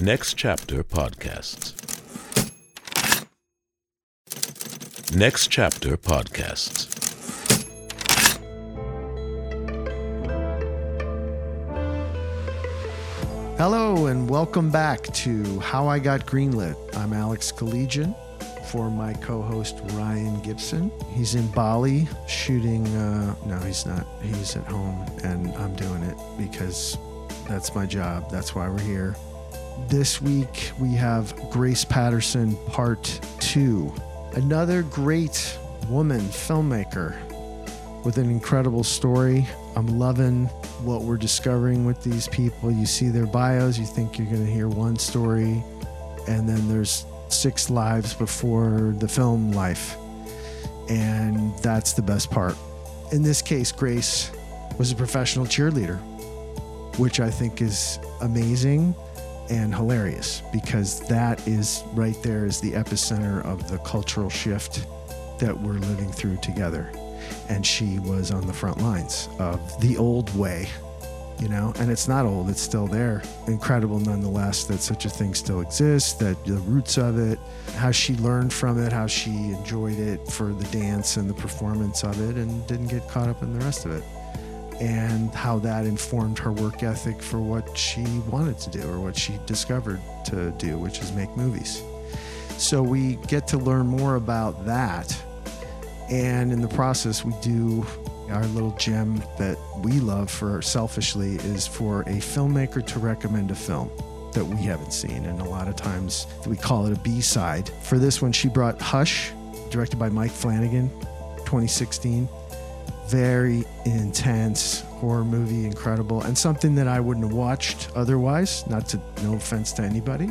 Next Chapter Podcasts. Next Chapter Podcasts. Hello and welcome back to How I Got Greenlit. I'm Alex Keledjian for my co-host Ryan Gibson. He's in Bali shooting. Uh, no, he's not. He's at home, and I'm doing it because that's my job. That's why we're here. This week we have Grace Patterson Part Two, another great woman filmmaker with an incredible story. I'm loving what we're discovering with these people. You see their bios, you think you're going to hear one story, and then there's six lives before the film life. And that's the best part. In this case, Grace was a professional cheerleader, which I think is amazing and hilarious because that is right there is the epicenter of the cultural shift that we're living through together. And she was on the front lines of the old way you know? And it's not old it's still there. Incredible nonetheless that such a thing still exists that the roots of it how she learned from it how she enjoyed it for the dance and the performance of it and didn't get caught up in the rest of it and how that informed her work ethic for what she wanted to do or what she discovered to do which is make movies so we get to learn more about that and in the process we do our little gem that we love for selfishly is for a filmmaker to recommend a film that we haven't seen. And a lot of times we call it a B side. For this one, she brought Hush, directed by Mike Flanagan, 2016. Very intense horror movie, incredible, and something that I wouldn't have watched otherwise. Not to, no offense to anybody.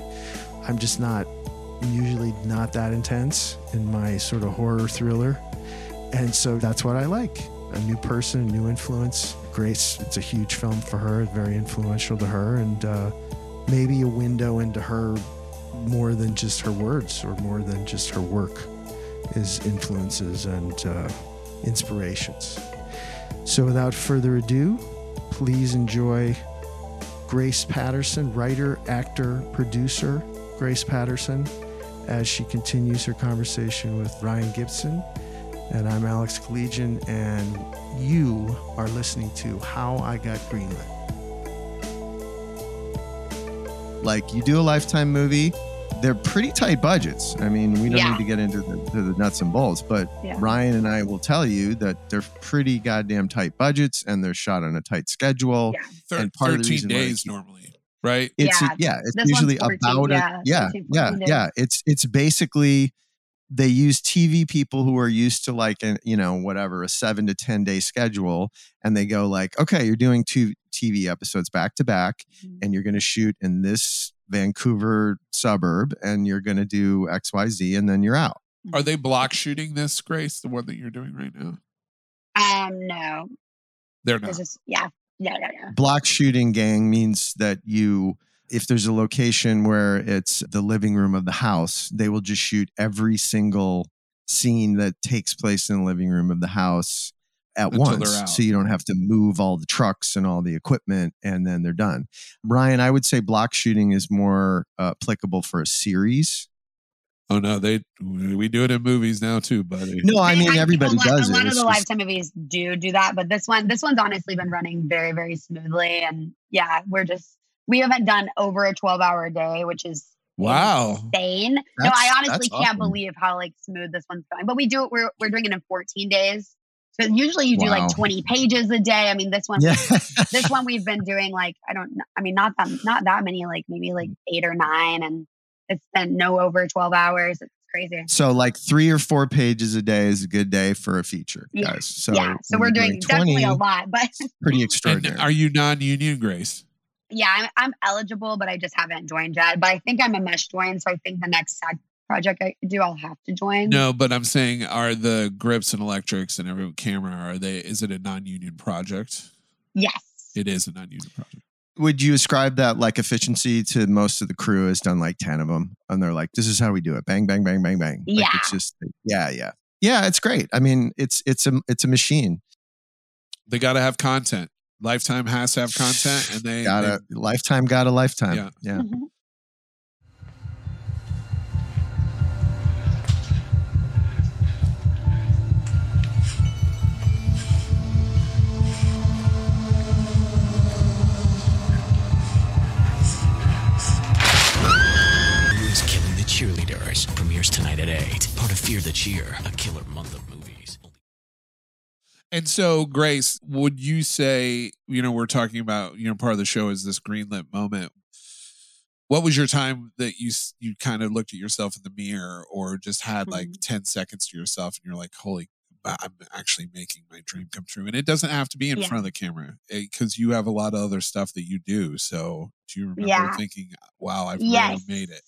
I'm just not usually not that intense in my sort of horror thriller. And so that's what I like a new person, a new influence. Grace, it's a huge film for her, very influential to her, and uh, maybe a window into her more than just her words or more than just her work is influences and uh, inspirations. So without further ado, please enjoy Grace Patterson, writer, actor, producer, Grace Patterson, as she continues her conversation with Ryan Gibson and I'm Alex Keledjian, and you are listening to How I Got Greenlit. Like you do a lifetime movie, they're pretty tight budgets. I mean, we don't Yeah. need to get into the, to the nuts and bolts, but Yeah. Ryan and I will tell you that they're pretty goddamn tight budgets and they're shot on a tight schedule. Yeah. Thir- And part of the 13 reason why days it's- normally, right? It's Yeah, yeah, it's this usually 14, about yeah, a yeah, 13, yeah, 14 yeah. It's it's basically they use TV people who are used to like an, you know whatever a seven to ten day schedule, and they go like, okay, you're doing two TV episodes back to back, Mhm. and you're going to shoot in this Vancouver suburb, and you're going to do X Y Z, and then you're out. Are they block shooting this, Grace, the one that you're doing right now? Um, no, They're not. just yeah, yeah, yeah, yeah. block shooting gang means that you if there's a location where it's the living room of the house they will just shoot every single scene that takes place in the living room of the house at Until once so you don't have to move all the trucks and all the equipment and then they're done brian i would say block shooting is more uh, applicable for a series Oh no, they we do it in movies now too, buddy. no i mean think everybody lot, does A it lot of It's the just- lifetime movies do do that, but this one, this one's honestly been running very, very smoothly, and yeah, we're just we haven't done over a twelve hour day, which is Wow. insane. no, I honestly can't awesome. believe how like smooth this one's going. But we do it. We're we're doing it in fourteen days. So usually you do Wow. like twenty pages a day. I mean, this one, yeah this one we've been doing like I don't. I mean, not that not that many. Like maybe like mm. eight or nine, and it's been no over twelve hours. It's crazy. so like three or four pages a day is a good day for a feature Yeah. guys so yeah. So we're you're doing definitely a lot, but pretty And extraordinary are you non-union, Grace? yeah, I'm, I'm eligible, but I just haven't joined yet. But I think I'm a mesh join, so I think the next SAG project I do, I'll have to join. No, but I'm saying, are the grips and electrics and every camera are they? Is it a non-union project? Yes. It is a non-union project. would you ascribe that like efficiency to most of the crew has done like 10 of them and they're like this is how we do it bang bang bang bang bang like Yeah. it's just yeah yeah yeah it's great i mean it's it's a it's a machine They got to have content. Lifetime has to have content, and they got a lifetime got a lifetime yeah, Yeah. Mm-hmm. Yeah. of Fear the Cheer, a killer month of movies. And so, Grace, would you say, you know, we're talking about, you know, part of the show is this greenlit moment. What was your time that you you kind of looked at yourself in the mirror, or just had like Mhm. ten seconds to yourself, and you're like, "Holy, I'm actually making my dream come true." And it doesn't have to be in Yeah. front of the camera because you have a lot of other stuff that you do. So, do you remember Yeah. thinking, "Wow, I've Yes. really made it"?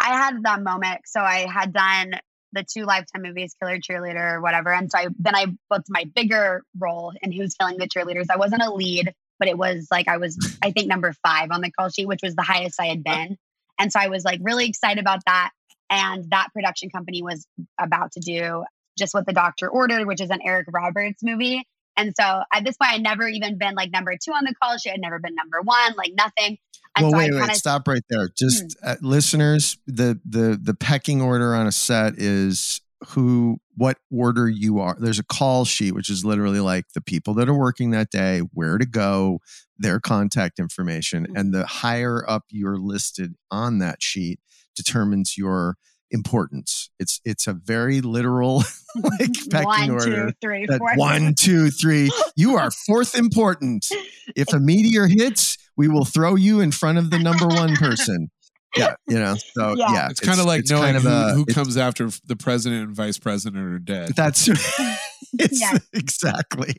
I had that moment. So I had done the two lifetime movies, Killer Cheerleader or whatever. And so I then I booked my bigger role in Who's Killing the Cheerleaders. I wasn't a lead, but it was like I was, I think, number five on the call sheet, which was the highest I had been. And so I was like really excited about that. And that production company was about to do just what the doctor ordered, which is an Eric Roberts movie. And so at this point, I'd never even been like number two on the call sheet. I'd never been number one, like nothing. And well, so wait, wait, kinda- Hmm. stop right there. Just uh, listeners, the the the pecking order on a set is who, what order you are. There's a call sheet, which is literally like the people that are working that day, where to go, their contact information, Hmm. and the higher up you're listed on that sheet determines your importance. It's it's a very literal like pecking one, order. two, three, that one two three You are fourth important. If a meteor hits, we will throw you in front of the number one person. Yeah, you know. So Yeah. yeah, It's, kind of like knowing kind of who, a- who comes after the president and vice president are dead. That's it's Yeah. exactly.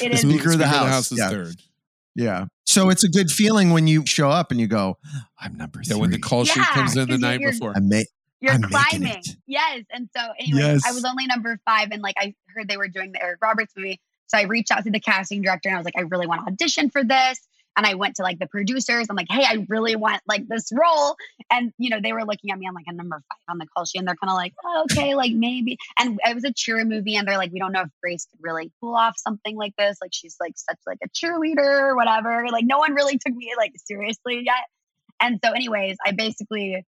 It the is Speaker of the House, is yeah. third. Yeah. So it's a good feeling when you show up and you go, "I'm number Yeah, when the call sheet Yeah, comes in the night before. I may, You're I'm making climbing. it. Yes. And so anyway, I was only number five and like I heard they were doing the Eric Roberts movie. So I reached out to the casting director and I was like, I really want to audition for this. And I went to like the producers. I'm like, hey, I really want like this role. And you know, they were looking at me. I'm like a number five on the call sheet, and they're kind of like, oh, okay, like maybe. And it was a cheer movie, and they're like, we don't know if Grace could really pull off something like this. Like she's like such like a cheerleader or whatever. Like no one really took me like seriously yet. And so, anyways, I basically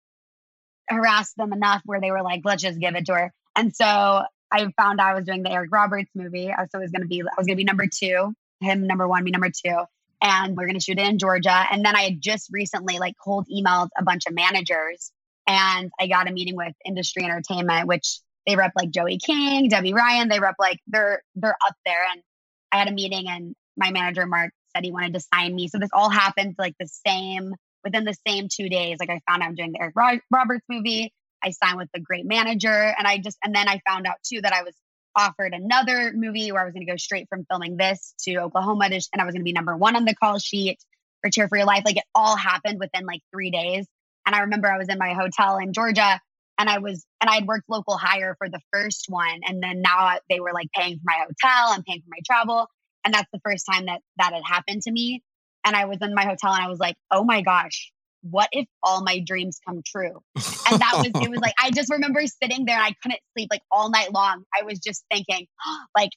harassed them enough where they were like, let's just give it to her. And so I found I was doing the Eric Roberts movie. Uh, I was always going to be, I was to be number two, him number one, me number two. And we're going to shoot it in Georgia. And then I had just recently like cold emailed a bunch of managers and I got a meeting with Industry Entertainment, which they rep like Joey King, Debby Ryan. They rep like they're, they're up there. And I had a meeting and my manager, Mark, said he wanted to sign me. So this all happened like the same within the same two days, like I found out I'm doing the Eric Roberts movie. I signed with the great manager, and I just and then I found out too that I was offered another movie where I was going to go straight from filming this to Oklahoma, to, and I was going to be number one on the call sheet for Cheer for Your Life. Like it all happened within like three days. And I remember I was in my hotel in Georgia, and I was and I had worked local hire for the first one, and then now they were like paying for my hotel and paying for my travel, and that's the first time that that had happened to me and I was in my hotel and I was like, oh my gosh, what if all my dreams come true? And that was, it was like, I just remember sitting there and I couldn't sleep like all night long. I was just thinking, like,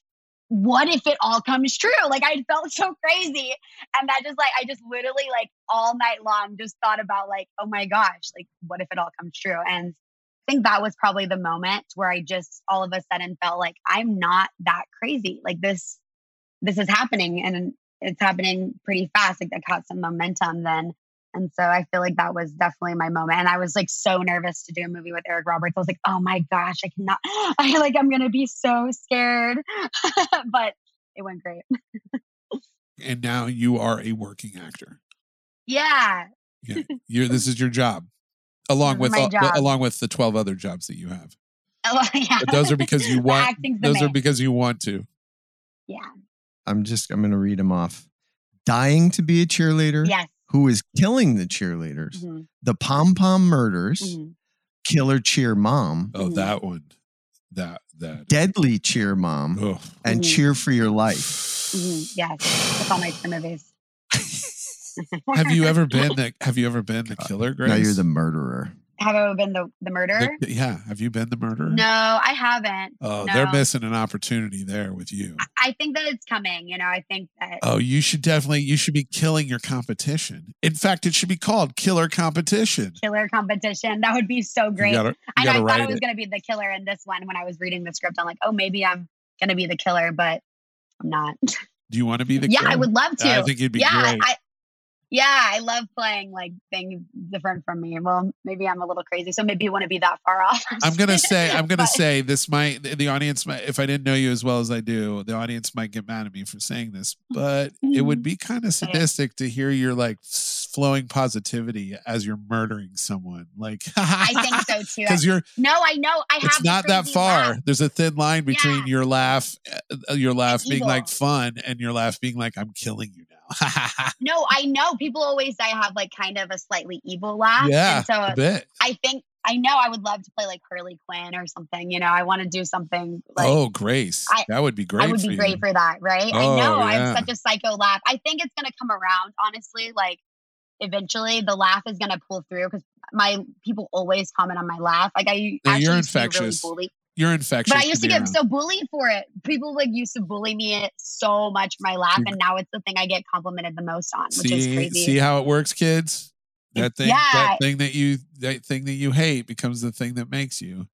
what if it all comes true? Like, I felt so crazy. And that just like, I just literally like all night long just thought about like, oh my gosh, like, what if it all comes true? And I think that was probably the moment where I just all of a sudden felt like I'm not that crazy. Like, this, this is happening. And it's happening pretty fast. Like I caught some momentum then. And so I feel like that was definitely my moment. And I was like so nervous to do a movie with Eric Roberts. I was like, oh my gosh, I cannot, I like, I'm going to be so scared. but it went great. and now you are a working actor. Yeah. Yeah, you're. This is your job, along with my all- job. along with the twelve other jobs that you have. yeah. But those are because you The want. acting's the Those are because you want to. Yeah. I'm just I'm going to read them off. Dying to be a cheerleader. Yes. Who is killing the cheerleaders? Mhm, The Pom Pom Murders. mhm. Killer Cheer Mom. Oh, Mhm. that one. That that. Deadly Cheer Mom. Oh. And Mhm. Cheer for Your Life. Mhm, Yes. That's all my cheer movies. Have you ever been the Have you ever been the killer? Grace? Now you're the murderer. Have I been the, the murderer? The- yeah. Have you been the murderer? no, I haven't. Oh, no. they're missing an opportunity there with you. I think that it's coming. You know, I think that Oh, you should definitely. You should be killing your competition. In fact, it should be called Killer Competition. killer competition. That would be so great. You gotta, you and I thought I was going to be the killer in this one when I was reading the script. I'm like, oh, maybe I'm going to be the killer, but I'm not. Do you want to be the? yeah, killer? I would love to. I think you'd be yeah, great. I, Yeah, I love playing like things different from me. Well, maybe I'm a little crazy, so maybe you want to be that far off. I'm gonna say, I'm gonna But- say this might the audience might if I didn't know you as well as I do, the audience might get mad at me for saying this, but it would be kind of sadistic to hear your like flowing positivity as you're murdering someone. Like I think so too. because you're No, I know. I have. it's not that far. laugh. There's a thin line between Yeah. your laugh, uh, your laugh And being like fun, and your laugh being like I'm killing you now. No, I know. People always say I have like kind of a slightly evil laugh. yeah, And so a bit. I think I know I would love to play like Harley Quinn or something. You know, I want to do something like oh, Grace, I- that would be great. I would for be you. great for that, right? Oh, I know. I'm such a psycho laugh. I think it's gonna come around, honestly. Like eventually the laugh is gonna pull through because my people always comment on my laugh. Like I No, you're to be really infectious. You're infectious. But I used to get around. so bullied for it. People like used to bully me so much for my laugh, and now it's the thing I get complimented the most on, which is see, crazy. see how it works, kids. That thing, that thing that you, that thing that you hate becomes the thing that makes you.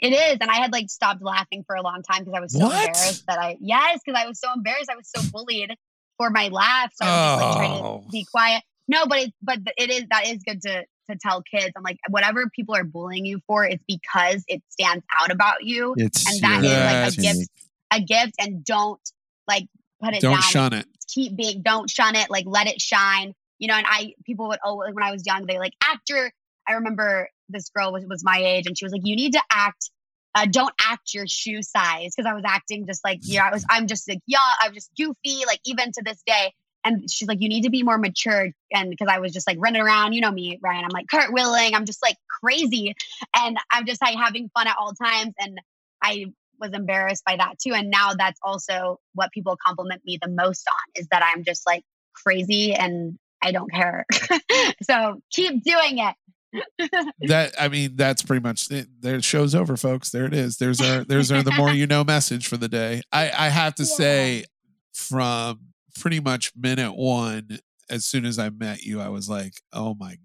It is, and I had like stopped laughing for a long time because I was so What? embarrassed that I yes, because I was so embarrassed. I was so bullied for my laugh, so I was just like trying Oh. to be quiet. No, but it but it is that is good to to tell kids. I'm like whatever people are bullying you for, it's because it stands out about you, It's and that your- is like a gift, a gift, and don't like put it down. Don't down. shun it. keep being don't shun it like let it shine you know and i people would always when i was young they like actor i remember this girl was, was my age and she was like you need to act uh, don't act your shoe size because i was acting just like yeah i was i'm just like yeah i'm just goofy like even to this day and she's like you need to be more mature and because i was just like running around you know me ryan i'm like cartwheeling i'm just like crazy and i'm just like having fun at all times and i was embarrassed by that too. And now that's also what people compliment me the most on is that I'm just like crazy and I don't care. so keep doing it. That I mean, that's pretty much it. Their show's over, folks. There it is. There's our there's our the more you know message for the day. I I have to Yeah. say, from pretty much minute one, as soon as I met you, I was like, oh my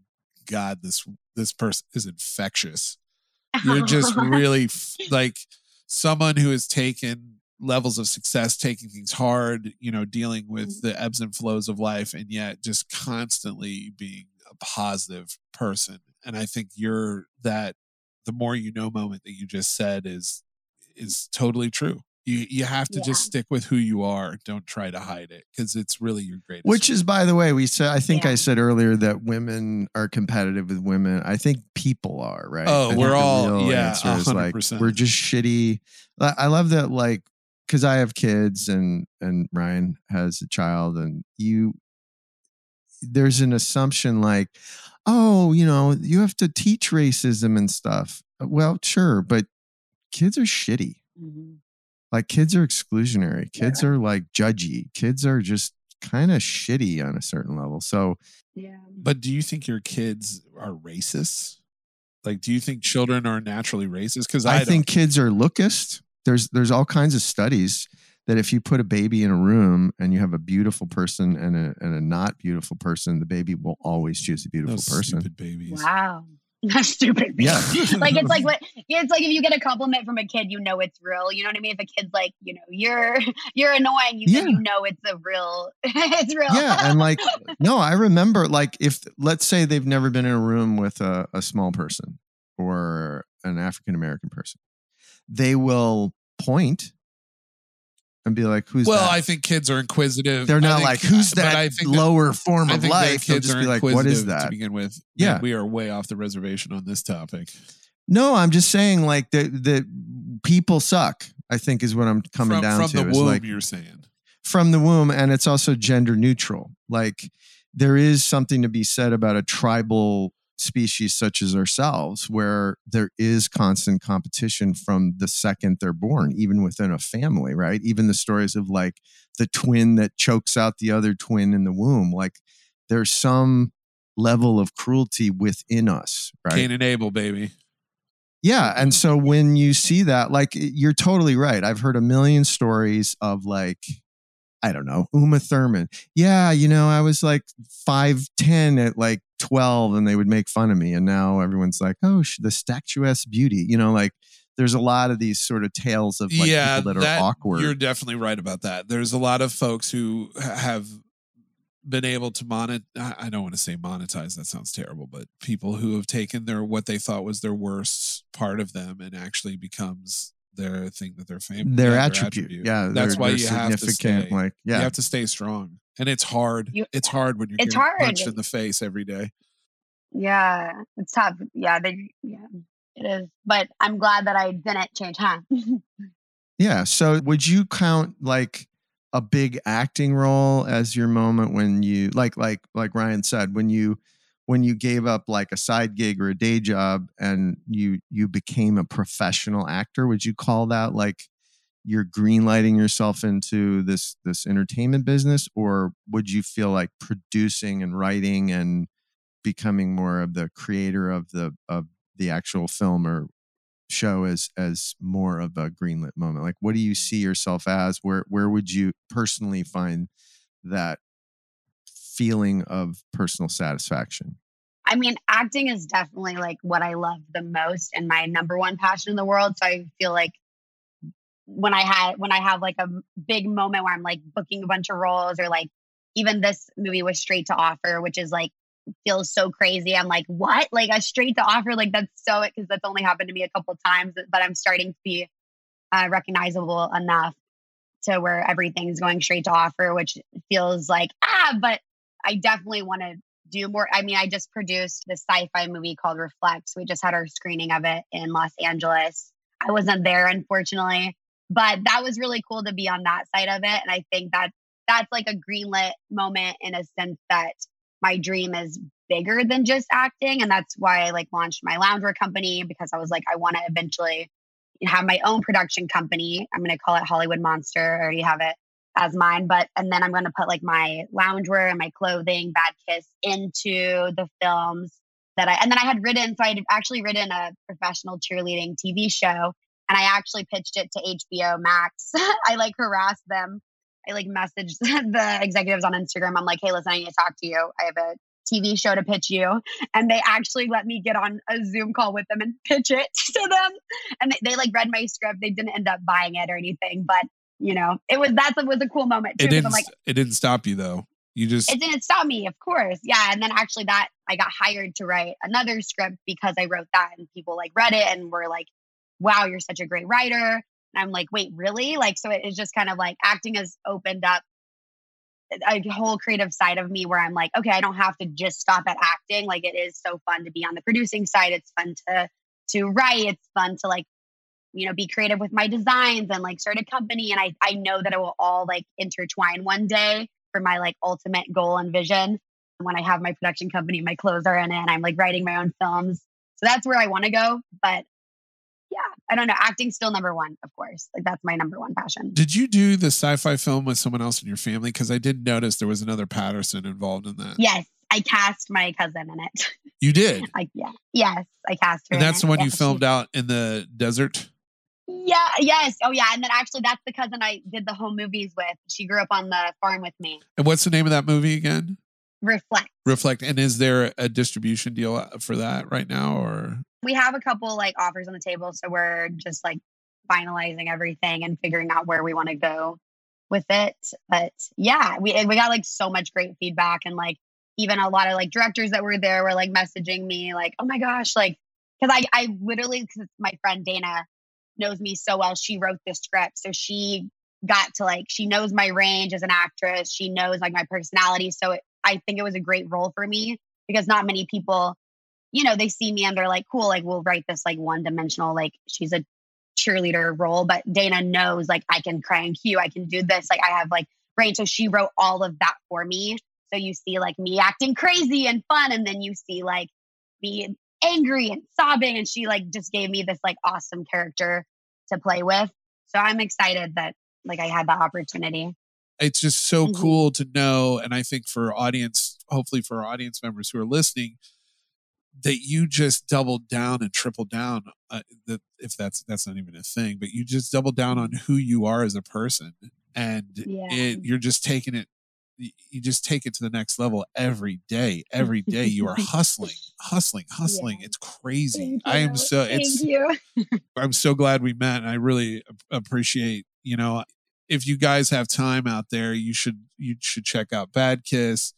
god, this this person is infectious. You're just really like someone who has taken levels of success, taking things hard, you know, dealing with mm-hmm. the ebbs and flows of life, and yet just constantly being a positive person. And I think you're that the more you know moment that you just said is is totally true. You you have to Yeah. just stick with who you are. Don't try to hide it because it's really your greatest. Which is, by the way, we said. I think Yeah. I said earlier that women are competitive with women. I think people are right. Oh, I we're all- yeah, answer is like 100%. we're just shitty. I I love that, like, because I have kids and and Ryan has a child, and you. There's an assumption like, oh, you know, you have to teach racism and stuff. Well, sure, but kids are shitty. Mhm. Like kids are exclusionary. Kids are like judgy. Kids are just kind of shitty on a certain level. So Yeah. But do you think your kids are racist? Like, do you think children are naturally racist? Because I, I, think kids are lookist. There's there's all kinds of studies that if you put a baby in a room and you have a beautiful person and a and a not beautiful person, the baby will always choose a beautiful those person. stupid babies. Wow. That's stupid. Yeah. like it's like what it's like if you get a compliment from a kid, you know it's real. You know what I mean? If a kid's like, you know, you're you're annoying, you Yeah. you know it's a real it's real. yeah and like no i remember like if let's say they've never been in a room with a, a small person or an african american person they will point and be like who's that? well, that? I think kids are inquisitive. they're not think- like who's that I think that- lower form I of that life they'll just be like what is that to begin with? Yeah. We are way off the reservation on this topic. no i'm just saying like the the people suck i think is what i'm coming from, down from to From the womb, like you're saying. from the womb and it's also gender neutral like there is something to be said about a tribal species such as ourselves where there is constant competition from the second they're born even within a family right even the stories of like the twin that chokes out the other twin in the womb like there's some level of cruelty within us right Cain and Abel, baby. yeah. And so when you see that, like, you're totally right. I've heard a million stories of, like, I don't know, Uma Thurman. Yeah. You know, I was like 5'10 at like 12 and they would make fun of me. And now everyone's like, oh, sh- the statuesque beauty. You know, like, there's a lot of these sort of tales of like yeah, people that, that- are awkward. You're definitely right about that. There's a lot of folks who have been able to monet I I don't want to say monetize that sounds terrible but people who have taken their what they thought was their worst part of them and actually becomes their thing that they're famous their attribute. Yeah, that's why their you have to significant, stay Like, yeah, you have to stay strong and it's hard You- it's hard when you're It's hard. punched in the face every day Yeah, it's tough. Yeah, they, yeah, it is. But I'm glad that I didn't change, huh? Yeah. So would you count like a big acting role as your moment when you like like like Ryan said when you when you gave up like a side gig or a day job and you you became a professional actor would you call that like you're greenlighting yourself into this this entertainment business? Or would you feel like producing and writing and becoming more of the creator of the of the actual film or show as as more of a greenlit moment? Like what do you see yourself as? Where where would you personally find that feeling of personal satisfaction I mean, acting is definitely like what I love the most and my number one passion in the world. So I feel like when I had when I have like a big moment where I'm like booking a bunch of roles or like even this movie was straight to offer, which is like feels so crazy. I'm like, what? Like a straight to offer? Like that's so it because that's only happened to me a couple times, but I'm starting to be uh, recognizable enough to where everything's going straight to offer, which feels like ah, but I definitely want to do more. I mean, I just produced the sci-fi movie called Reflects. We just had our screening of it in Los Angeles. I wasn't there, unfortunately, but that was really cool to be on that side of it. And I think that that's like a greenlit moment in a sense that my dream is bigger than just acting. And that's why I like launched my loungewear company because I was like, I want to eventually have my own production company. I'm going to call it Hollywood Monster. I already have it as mine, but and then I'm going to put like my loungewear and my clothing, Bad Kiss, into the films that I and then I had written. So I had actually written a professional cheerleading TV show, and I actually pitched it to HBO Max. I like harassed them. I like messaged the executives on Instagram. I'm like, hey, listen, I need to talk to you. I have a TV show to pitch you. And they actually let me get on a Zoom call with them and pitch it to them. And they, they like read my script. They didn't end up buying it or anything, but you know, it was that's was a cool moment too. it didn't like, it didn't stop you though you just it didn't stop me, of course. Yeah. And then actually that I got hired to write another script because I wrote that and people like read it and were like, wow, you're such a great writer. And I'm like, wait, really? Like, so it's just kind of like acting has opened up a whole creative side of me where I'm like, okay, I don't have to just stop at acting. Like it is so fun to be on the producing side. It's fun to to write. It's fun to like, you know, be creative with my designs and like start a company. And I I know that it will all like intertwine one day for my like ultimate goal and vision. When I have my production company, my clothes are in it, and I'm like writing my own films. So that's where I want to go. But yeah, I don't know. Acting's still number one, of course. Like that's my number one passion. did you do the sci-fi film with someone else in your family because i did notice there was another patterson involved in that Yes, I cast my cousin in it. you did I yeah. Yes, I cast her. and that's the one you filmed out in the desert Yeah, yes. Oh yeah. And then actually that's the cousin I did the home movies with. She grew up on the farm with me. and what's the name of that movie again Reflect. reflect and is there a distribution deal uh, for that right now or We have a couple like offers on the table, so we're just like finalizing everything and figuring out where we want to go with it. But yeah, we we got like so much great feedback and like even a lot of like directors that were there were like messaging me like, "Oh my gosh, like cuz I I literally cuz my friend Dana knows me so well. She wrote the script. So she got to like she knows my range as an actress. She knows like my personality. So it, I think it was a great role for me because not many people you know, they see me and they're like, cool, like we'll write this like one dimensional, like she's a cheerleader role. But Dana knows like I can and cue, I can do this. Like I have like range. So she wrote all of that for me. So you see like me acting crazy and fun, and then you see like me angry and sobbing. And she like just gave me this like awesome character to play with. So I'm excited that like I had the opportunity. it's just so Mhm. cool to know and i think for audience hopefully for our audience members who are listening that you just doubled down and tripled down uh, that if that's that's not even a thing but you just doubled down on who you are as a person and Yeah. it you're just taking it you just take it to the next level every day every day you are hustling hustling hustling Yeah. it's crazy i am so Thank it's you. I'm so glad we met and I really appreciate, you know, if you guys have time out there, you should you should check out Bad Kiss.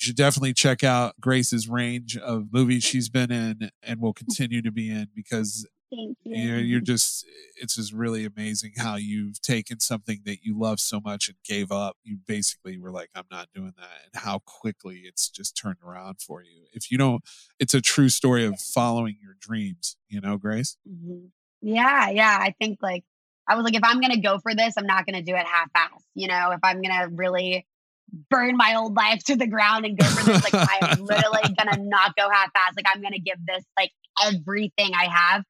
You should definitely check out Grace's range of movies she's been in and will continue to be in because Thank you. you know you're just it's just really amazing how you've taken something that you love so much and gave up you basically were like i'm not doing that and how quickly it's just turned around for you if you don't it's a true story of following your dreams you know grace Mhm. Yeah, yeah. I think like I was like, if I'm gonna go for this, I'm not gonna do it half-ass. You know, if I'm gonna really burn my old life to the ground and go for this, like I am literally gonna not go half-ass. Like I'm gonna give this like everything I have,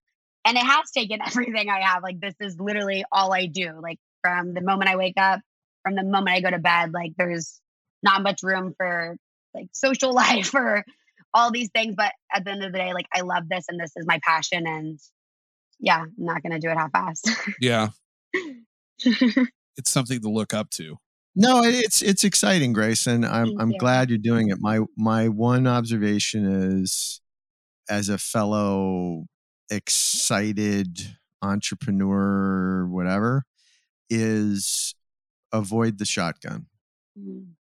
and it has taken everything I have. Like this is literally all I do. Like from the moment I wake up, from the moment I go to bed, like there's not much room for like social life or all these things. But at the end of the day, like I love this and this is my passion and yeah, I'm not gonna do it half fast. yeah it's something to look up to No, it's it's exciting, Grace, and I'm Thank I'm you. glad you're doing it. My my one observation is, as a fellow excited entrepreneur, whatever, is avoid the shotgun. Mhm.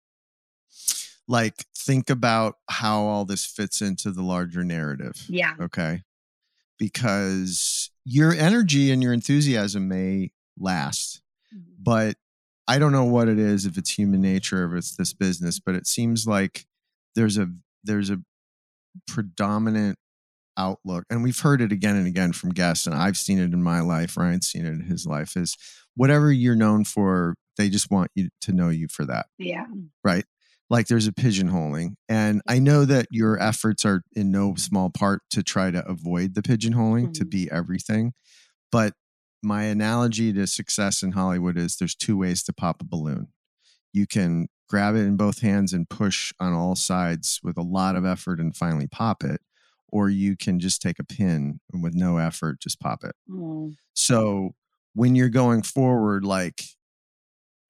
Like think about how all this fits into the larger narrative. yeah. Okay. Because your energy and your enthusiasm may last, Mhm. but I don't know what it is, if it's human nature, or if it's this business, but it seems like there's a there's a predominant outlook, and we've heard it again and again from guests, and I've seen it in my life, Ryan's seen it in his life, is whatever you're known for, they just want you to know you for that Yeah. right? Like there's a pigeonholing. And I know that your efforts are in no small part to try to avoid the pigeonholing, to Mhm. be everything. But my analogy to success in Hollywood is there's two ways to pop a balloon. You can grab it in both hands and push on all sides with a lot of effort and finally pop it, or you can just take a pin and with no effort just pop it. Mm. So when you're going forward, like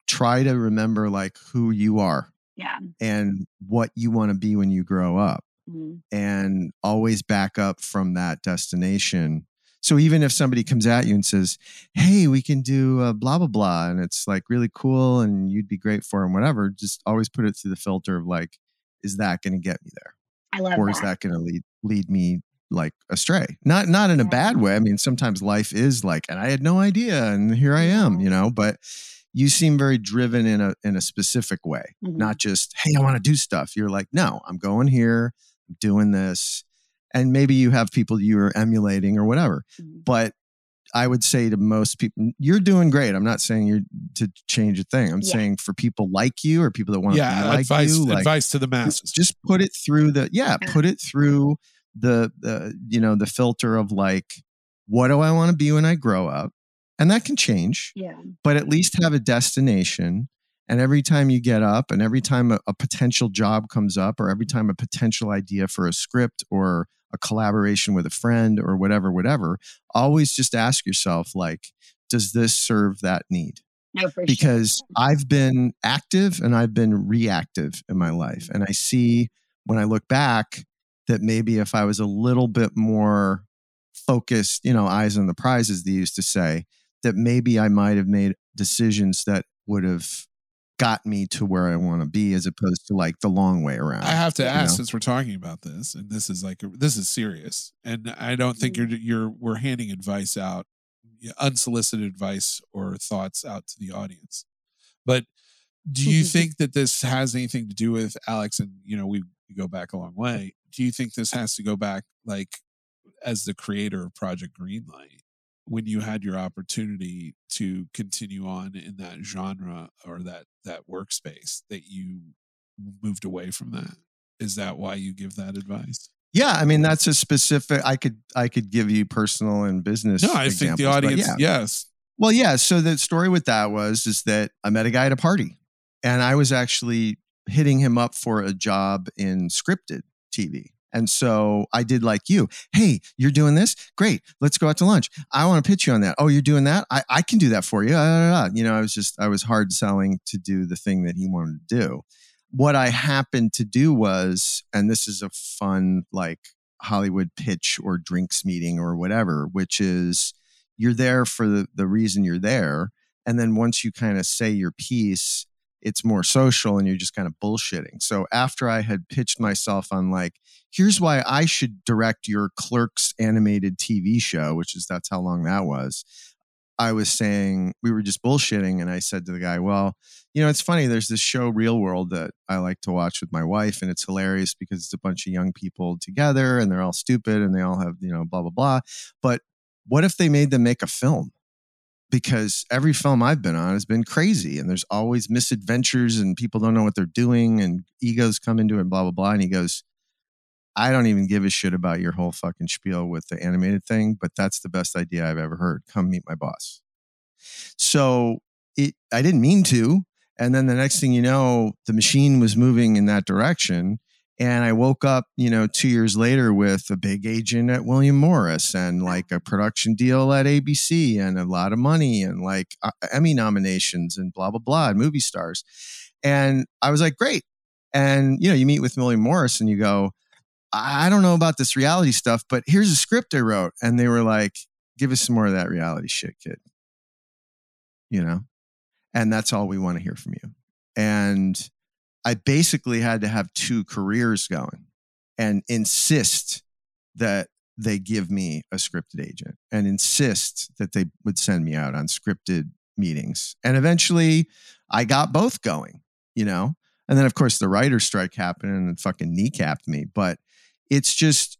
try to remember like who you are Yeah. and what you want to be when you grow up Mhm. and always back up from that destination. So even if somebody comes at you and says, "Hey, we can do uh, blah blah blah," and it's like really cool and you'd be great for them, whatever, just always put it through the filter of like, is that going to get me there, I love or that. is that going to lead lead me like astray? Not not in a bad way. I mean, sometimes life is like, and I had no idea, and here I am, you know. But you seem very driven in a in a specific way Mhm. not just hey i want to do stuff you're like no i'm going here I'm doing this and maybe you have people you're emulating or whatever Mhm. but i would say to most people you're doing great i'm not saying you're to change a thing i'm Yeah. saying for people like you or people that want to yeah be like advice you like advice to the masses just put it through the yeah Yeah. put it through the the you know the filter of like what do i want to be when i grow up and that can change Yeah. but at least have a destination. And every time you get up, and every time a, a potential job comes up, or every time a potential idea for a script or a collaboration with a friend or whatever, whatever, always just ask yourself, like, does this serve that need? No, for Because sure. I've been active and I've been reactive in my life. And I see when I look back that maybe if I was a little bit more focused, you know, eyes on the prize, as they used to say, that maybe I might have made decisions that would have got me to where I want to be as opposed to like the long way around. I have to ask know? since we're talking about this, and this is like this is serious, and I don't think mm-hmm. you're you're we're handing advice out, unsolicited advice or thoughts out to the audience. But do you think that this has anything to do with Alex? And you know, we, we go back a long way. Do you think this has to go back like as the creator of Project Greenlight? When you had your opportunity to continue on in that genre or that that workspace that you moved away from that is that why you give that advice Yeah, I mean that's a specific. I could I could give you personal and business. no i think the audience yeah. yes Well, yeah. So the story with that was is that I met a guy at a party, and I was actually hitting him up for a job in scripted TV. And so I did like you. Hey, you're doing this? Great. Let's go out to lunch. I want to pitch you on that. Oh, you're doing that? I, I can do that for you. Ah. You know, I was just, I was hard selling to do the thing that he wanted to do. What I happened to do was, and this is a fun, like Hollywood pitch or drinks meeting or whatever, which is you're there for the, the reason you're there. And then once you kind of say your piece, it's more social and you're just kind of bullshitting. So after I had pitched myself on like, here's why I should direct your Clerks animated TV show, which is that's how long that was. I was saying we were just bullshitting, and I said to the guy, "Well, you know, it's funny. There's this show, Real World, that I like to watch with my wife, and it's hilarious because it's a bunch of young people together, and they're all stupid, and they all have, you know, blah blah blah. But what if they made them make a film? Because every film I've been on has been crazy, and there's always misadventures, and people don't know what they're doing, and egos come into it, and blah blah blah. And he goes, I don't even give a shit about your whole fucking spiel with the animated thing, but that's the best idea I've ever heard. Come meet my boss. So it, I didn't mean to. And then the next thing you know, the machine was moving in that direction. And I woke up, you know, two years later with a big agent at William Morris and like a production deal at ABC and a lot of money and like uh, Emmy nominations and blah, blah, blah, and movie stars. And I was like, great. And, you know, you meet with William Morris and you go, I don't know about this reality stuff, but here's a script I wrote. And they were like, give us some more of that reality shit, kid. You know? And that's all we want to hear from you. And I basically had to have two careers going and insist that they give me a scripted agent and insist that they would send me out on scripted meetings. And eventually I got both going, you know? And then, of course, the writer's strike happened and fucking kneecapped me. But it's just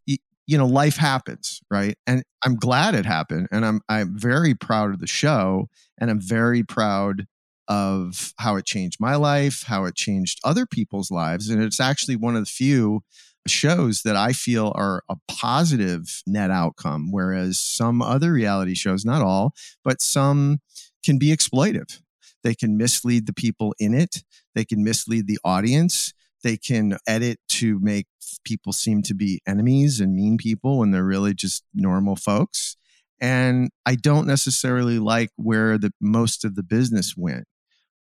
you know life happens right and i'm glad it happened and i'm i'm very proud of the show and i'm very proud of how it changed my life how it changed other people's lives and it's actually one of the few shows that i feel are a positive net outcome whereas some other reality shows not all but some can be exploitive they can mislead the people in it they can mislead the audience they can edit to make people seem to be enemies and mean people when they're really just normal folks. And I don't necessarily like where the most of the business went.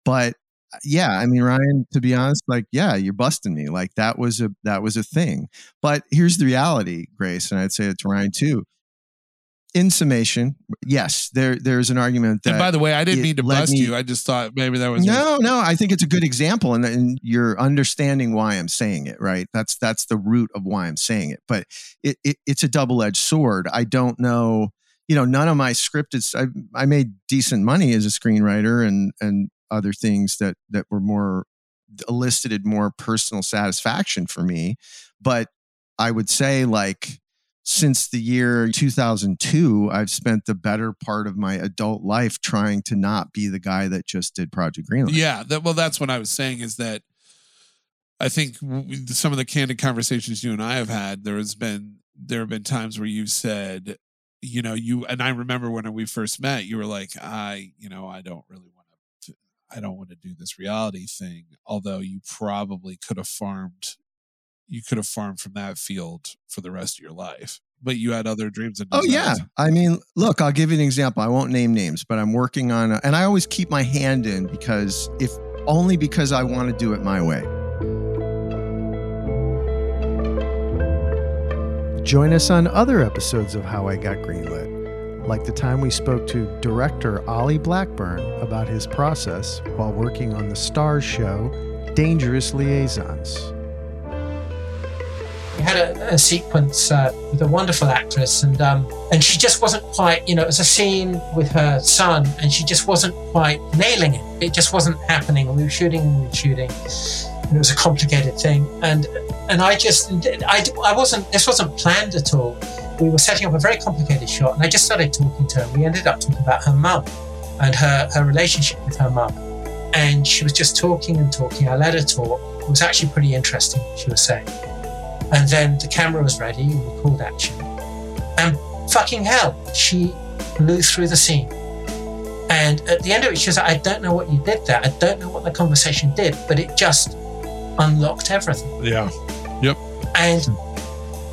But uh, yeah, I mean, Ryan, to be honest, like, yeah, you're busting me. Like that was a that was a thing. But here's the reality, Grace, and I'd say it to Ryan too in summation, yes, there there's an argument that. And by the way, I didn't mean to bust me, you. I just thought maybe that was no, no. I think it's a good example, and, and you're understanding why I'm saying it, right? That's that's the root of why I'm saying it. But it, it it's a double edged sword. I don't know. You know, none of my scripted. I, I made decent money as a screenwriter and and other things that that were more elicited more personal satisfaction for me. But I would say like since the year 2002, I've spent the better part of my adult life trying to not be the guy that just did Project Greenlight. Yeah, that, well, that's what I was saying is that I think some of the candid conversations you and I have had, there has been there have been times where you said, you know, you and I remember when we first met, you were like, I, you know, I don't really I don't want to do this reality thing. Although you probably could have farmed you could have farmed from that field for the rest of your life but you had other dreams and oh yeah. i mean look i'll give you an example. I won't name names but i'm working on a, and i always keep my hand in because if only because i want to do it my way. Join us on other episodes of how i got greenlit like the time we spoke to director ollie blackburn about his process while working on the Starz show dangerous liaisons we had a, a sequence uh, with a wonderful actress, and um, and she just wasn't quite, you know, it was a scene with her son, and she just wasn't quite nailing it. It just wasn't happening. We were shooting, we were shooting, and it was a complicated thing. And and I just, I, I wasn't, this wasn't planned at all. We were setting up a very complicated shot, and I just started talking to her. We ended up talking about her mum and her her relationship with her mum. And she was just talking and talking. I let her talk. It was actually pretty interesting she was saying. And then the camera was ready and we called action. And fucking hell, she blew through the scene. And at the end of it, she was like, I don't know what you did there. I don't know what the conversation did, but it just unlocked everything. Yeah. Yep. And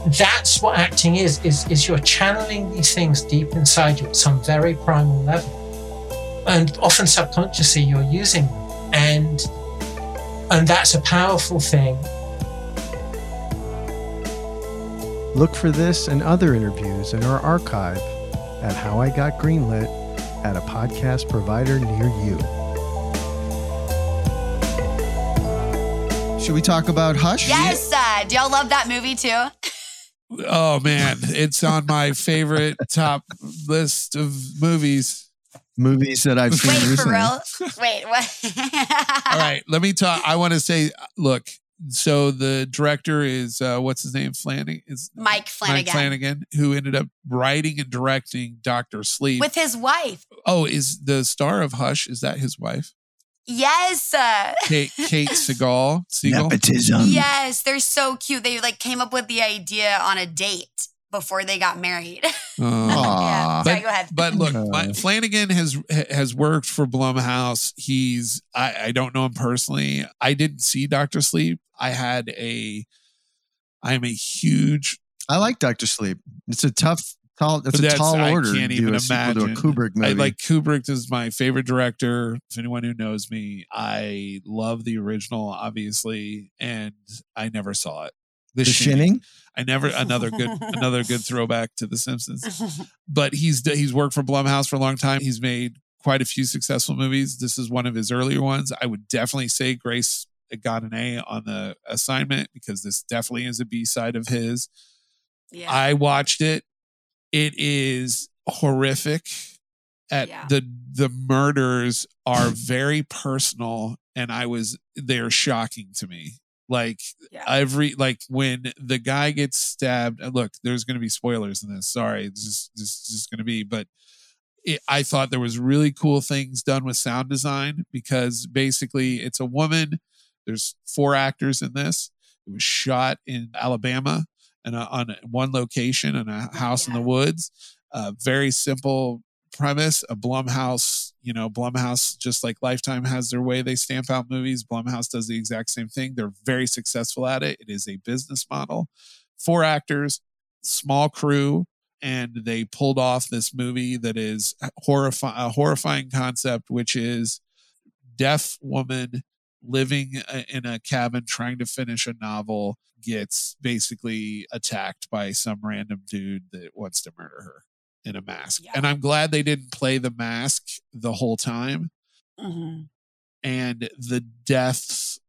that's what acting is, is, is you're channeling these things deep inside you at some very primal level. And often subconsciously you're using them. And and that's a powerful thing Look for this and other interviews in our archive at How I Got Greenlit at a podcast provider near you. Should we talk about Hush? Yes. Uh, do y'all love that movie too? Oh man, it's on my favorite top list of movies. Movies that I've seen Wait, for recently. real? Wait, what? All right, let me talk. I want to say, look. So the director is uh, what's his name? Flanagan. Is Mike Flanagan. Mike Flanagan, who ended up writing and directing Doctor Sleep. With his wife. oh, is the star of Hush? Is that his wife? Yes. Uh, Kate Kate Siegel. Siegel. Nepotism. yes, they're so cute. They like came up with the idea on a date before they got married. Uh, yeah. Aw. Sorry, go ahead. But look, my, Flanagan has has worked for Blumhouse. He's I, I don't know him personally. I didn't see Doctor Sleep. I had a I am a huge I like Doctor Sleep. It's a tough, tall. It's But a that's- tall I order can't to even do a sequel to a imagine. Kubrick movie. I like Kubrick is my favorite director. If anyone who knows me, I love the original, obviously, and I never saw it. the Shining. I never another good another good throwback to The Simpsons. But he's he's worked for Blumhouse for a long time. He's made quite a few successful movies. This is one of his earlier ones. I would definitely say Grace uh, got an A on the assignment because this definitely is a B side of his. yeah. I watched it. It is horrific. At Yeah. the the murders are very personal, and I was they're shocking to me. Like Yeah. every like when the guy gets stabbed. Look, there's going to be spoilers in this. Sorry, it's just just just going to be. But it, I thought there was really cool things done with sound design because basically it's a woman. There's four actors in this. It was shot in Alabama and on one location in a house in the Yeah. woods. Uh, very simple premise. A Blumhouse, you know, Blumhouse, just like Lifetime has their way they stamp out movies. Blumhouse does the exact same thing. They're very successful at it. It is a business model. Four actors, small crew, and they pulled off this movie that is horrifying, a horrifying concept, which is deaf woman living uh, in a cabin trying to finish a novel gets basically attacked by some random dude that wants to murder her in a mask. Yeah. And I'm glad they didn't play the mask the whole time. Mhm. And the deaths,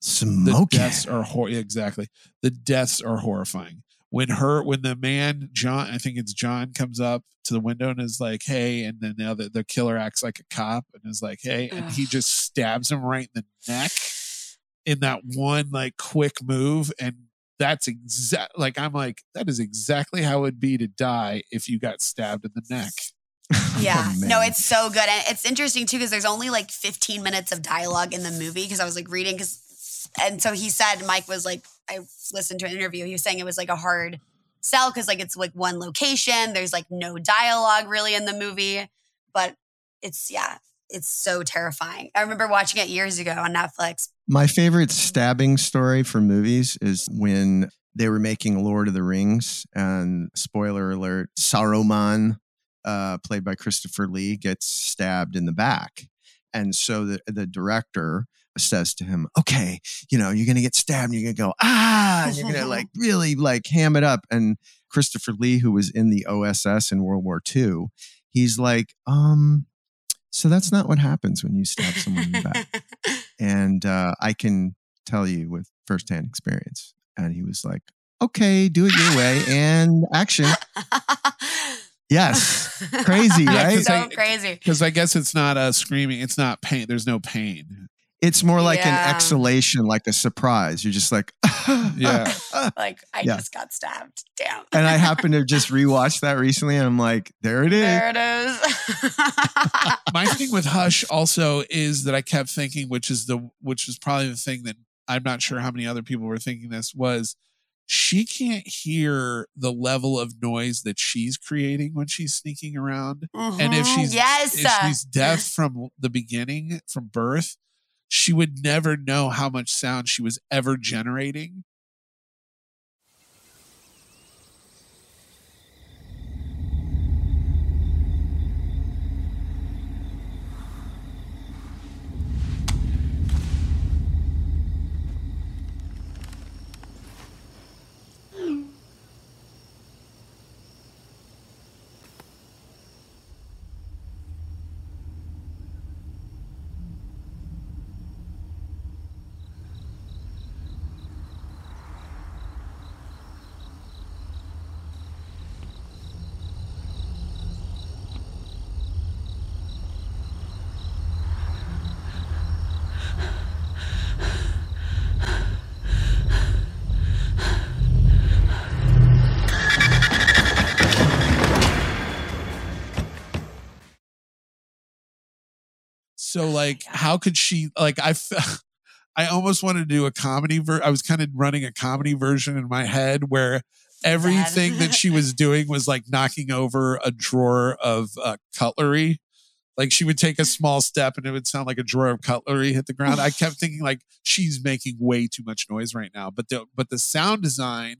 the deaths are hor- exactly. The deaths are horrifying. When her, when the man John, I think it's John, comes up to the window and is like, "Hey," and then now the, the killer acts like a cop and is like, "Hey," and he just stabs him right in the neck in that one like quick move and that's exact like i'm like that is exactly how it'd be to die if you got stabbed in the neck Yeah. Oh, no, it's so good. And it's interesting too because there's only like 15 minutes of dialogue in the movie because I was like reading because and so he said Mike was like I listened to an interview. He was saying it was like a hard sell because like it's like one location. There's like no dialogue really in the movie, but it's yeah, it's so terrifying. I remember watching it years ago on Netflix. My favorite stabbing story for movies is when they were making Lord of the Rings, and spoiler alert, Saruman, uh, played by Christopher Lee, gets stabbed in the back. And so the, the director says to him, Okay, you know, you're going to get stabbed and you're going to go, ah, and you're going to like really like ham it up. And Christopher Lee, who was in the OSS in World War II, he's like, um, so that's not what happens when you stab someone in the back and uh, I can tell you with firsthand experience. And he was like, "Okay, do it your way." And action. Yes, crazy, Yeah, so I- crazy. because i guess it's not a screaming it's not pain there's no pain It's more like Yeah. an exhalation, like a surprise. You're just like, Yeah. Like I Yeah. just got stabbed. Damn. and I happened to just rewatch that recently, and I'm like, there it is. There it is. my thing with hush also is that i kept thinking which is the which is probably the thing that i'm not sure how many other people were thinking this was she can't hear the level of noise that she's creating when she's sneaking around and if Mhm. she's yes, if she's deaf from the beginning from birth she would never know how much sound she was ever generating So like, how could she like I f- I almost wanted to do a comedy ver I was kind of running a comedy version in my head where everything that she was doing was like knocking over a drawer of uh, cutlery. Like she would take a small step and it would sound like a drawer of cutlery hit the ground. I kept thinking like she's making way too much noise right now. But the but the sound design,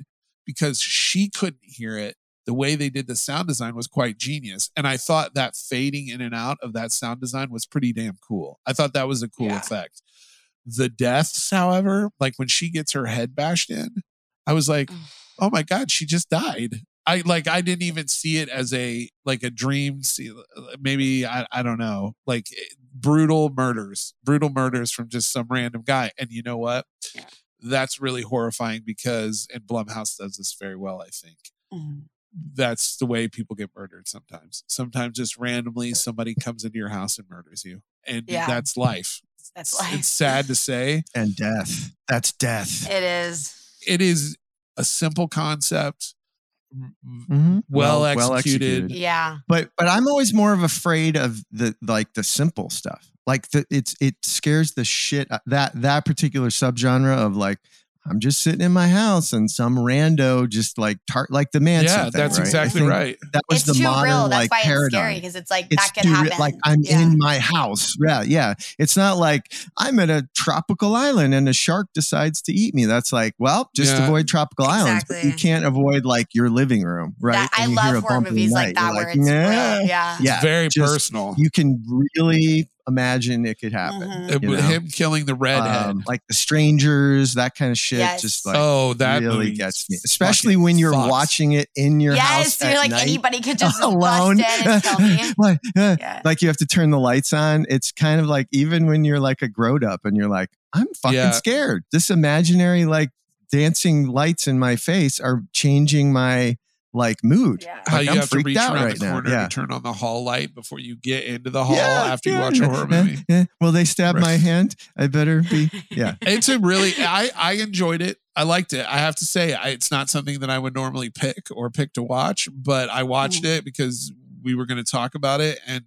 because she couldn't hear it, the way they did the sound design was quite genius. And I thought that fading in and out of that sound design was pretty damn cool. I thought that was a cool Yeah. effect. The deaths, however, like when she gets her head bashed in, I was like, oh my God, she just died. I like I didn't even see it as a like a dream. See, maybe I I don't know, like eh, brutal murders, brutal murders from just some random guy. And you know what? Yeah. That's really horrifying because and Blumhouse does this very well. I think Mhm. That's the way people get murdered sometimes. Sometimes just randomly somebody comes into your house and murders you. And Yeah. that's life. That's It's- life. It's sad to say. And death. That's death. It is. It is a simple concept, m- Mhm. well, Well- well executed. executed. Yeah. but but I'm always more of afraid of the like the simple stuff. Like the it's it scares the shit that that particular subgenre of like I'm just sitting in my house and some rando just like tart like the man. Yeah, that's exactly right. That was It's the too modern real. That's like why it's scary because it's like It's that could too re- happen. like I'm Yeah. in my house. Yeah, yeah. It's not like I'm at a tropical island and a shark decides to eat me. That's like, well, just Yeah. avoid tropical islands, but you can't avoid like your living room, right? That- I And you hear love a horror bump in the movies like that you're where it's "Nah." real. Yeah. Yeah, It's very just- personal. You can really imagine it could happen. You with him killing the redhead. Um, like the strangers, that kind of shit. Yes. Just like oh, that really gets me, especially when you're fucked. watching it in your house. Yes, you're at like night, anybody could just alone. bust in and kill me. What? Uh, Yeah. Like you have to turn the lights on. It's kind of like even when you're like a growed up and you're like, I'm fucking Yeah. scared. This imaginary like dancing lights in my face are changing my like mood. Yeah. How Like, you I'm have to freaked reach out around right the now. corner Yeah. to turn on the hall light before you get into the hall Yeah, after you watch a horror movie. Will they stab Right. my hand? I better be. Yeah. it's a really I I enjoyed it. I liked it. I have to say, I, it's not something that I would normally pick or pick to watch, but I watched Mm. it because we were going to talk about it, and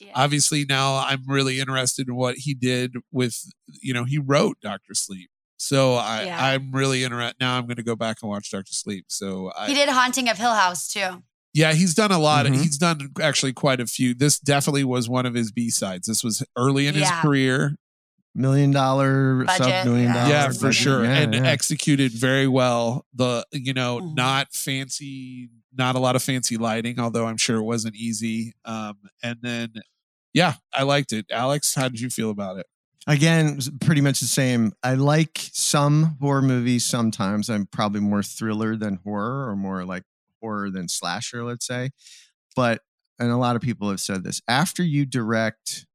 Yeah. obviously now I'm really interested in what he did with. You know, he wrote Doctor Sleep, so I Yeah. I'm really interested. Now I'm going to go back and watch Doctor Sleep. So I, He did Haunting of Hill House too. yeah, he's done a lot. Mhm. He's done actually quite a few. This definitely was one of his B sides. This was early in his career. Million dollar, Budget, sub million yeah. dollar. yeah, for budget. sure, Yeah, and yeah. executed very well. The you know Mhm. not fancy, not a lot of fancy lighting, although I'm sure it wasn't easy. Um, and then yeah, I liked it. Alex, how did you feel about it? Again, pretty much the same. I like some horror movies sometimes. I'm probably more thriller than horror or more like horror than slasher, let's say. But, and a lot of people have said this after you direct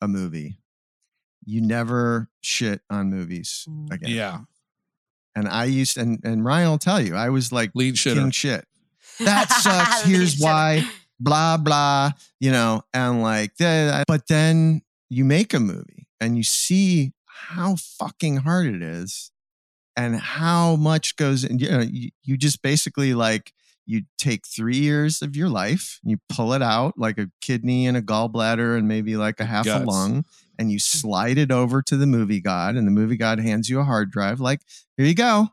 a movie, you never shit on movies Mm. again. Yeah, And I used, and, and Ryan will tell you, I was like lead shitter. shit. That sucks. Here's why. Blah blah. You know, and like, but then you make a movie and you see how fucking hard it is, and how much goes in. You know, you, you just basically like you take three years of your life, you pull it out like a kidney and a gallbladder and maybe like a half a lung, and you slide it over to the movie god, and the movie god hands you a hard drive. Like, here you go.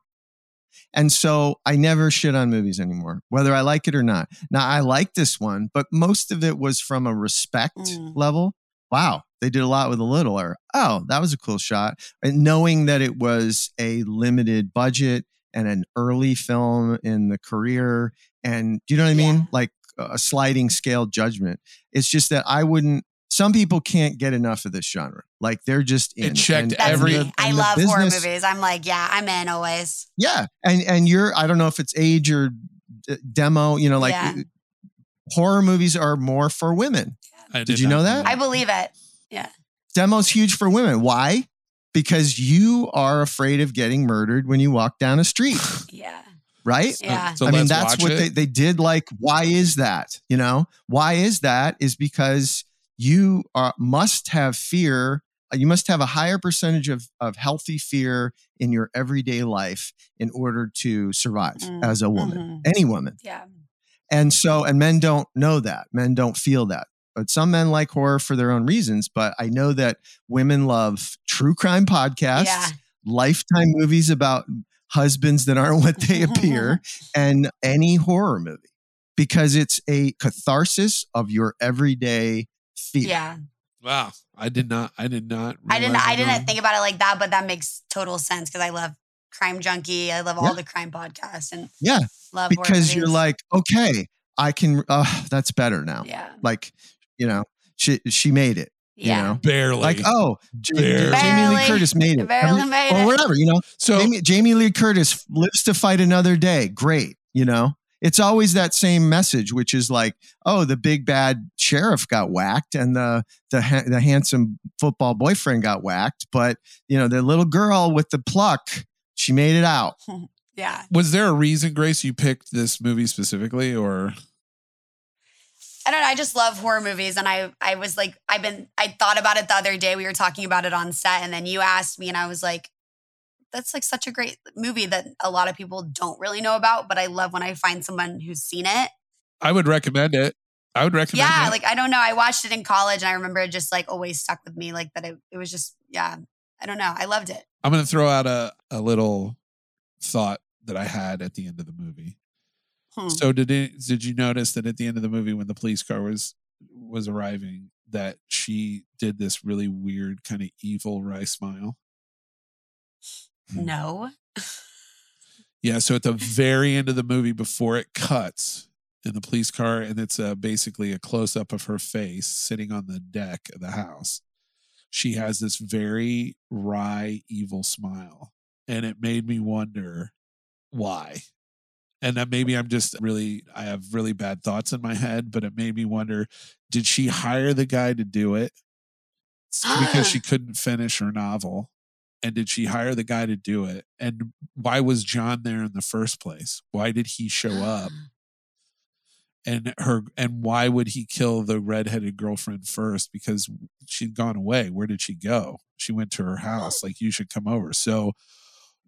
And so I never shit on movies anymore, whether I like it or not. Now I like this one, but most of it was from a respect Mm. level. Wow, they did a lot with a little, or oh, that was a cool shot. And knowing that it was a limited budget and an early film in the career, and do you know what I mean? Yeah. Like a sliding scale judgment. It's just that I wouldn't. Some people can't get enough of this genre. Like they're just in. It checked And- That's and every- the- I and the love horror movies. I'm like, yeah, I'm in always. yeah, and and you're I don't know if it's age or d- demo. You know, like Yeah. horror movies are more for women. I Did you know that? I believe it. Demo's huge for women. Why? Because you are afraid of getting murdered when you walk down a street, Yeah. right? Yeah. So I mean, let's that's watch what it. they, they did. Like, why is that? You know, why is that? Is because you are, must have fear. uh, You must have a higher percentage of, of healthy fear in your everyday life in order to survive Mm, as a woman, mhm. any woman. Yeah. And so, and men don't know that. Men don't feel that. But some men like horror for their own reasons. But I know that women love true crime podcasts, Yeah. lifetime movies about husbands that aren't what they appear, and any horror movie because it's a catharsis of your everyday fear. Yeah. Wow. I did not. I did not. I didn't I didn't think about it like that, but that makes total sense because I love Crime Junkie. I love all the crime podcasts and Yeah, love because you're like, okay, I can. Uh, that's better now. Yeah. Like, you know, she she made it. Yeah. You know, barely. like oh, Barely. Jamie Lee Curtis made it. Barely Every- made or it. whatever. You know, so Jamie, Jamie Lee Curtis lives to fight another day. Great. You know, it's always that same message, which is like, oh, the big bad sheriff got whacked and the the ha- the handsome football boyfriend got whacked, but you know, the little girl with the pluck, she made it out. Yeah. was there a reason, Grace, you picked this movie specifically, or I don't know. I just love horror movies. And I I was like, I've been I thought about it the other day. We were talking about it on set, and then you asked me, and I was like, that's like such a great movie that a lot of people don't really know about. But I love when I find someone who's seen it. I would recommend it. I would recommend Yeah, it. like I don't know. I watched it in college and I remember it just like always stuck with me. Like that it, it was just, yeah. I don't know. I loved it. I'm going to throw out a, a little thought that I had at the end of the movie. Hmm. So did it, did you notice that at the end of the movie when the police car was was arriving that she did this really weird kind of evil wry smile? No. Yeah, so at the very end of the movie before it cuts in the police car and it's uh, basically a close up of her face sitting on the deck of the house. She has this very wry evil smile and it made me wonder why. And that maybe I'm just really I have really bad thoughts in my head, but it made me wonder did she hire the guy to do it? Because she couldn't finish her novel? And did she hire the guy to do it? And why was john there in the first place? Why did he show up? And her and why would he kill the redheaded girlfriend first? Because she'd gone away. Where did she go? She went to her house. Like you should come over. So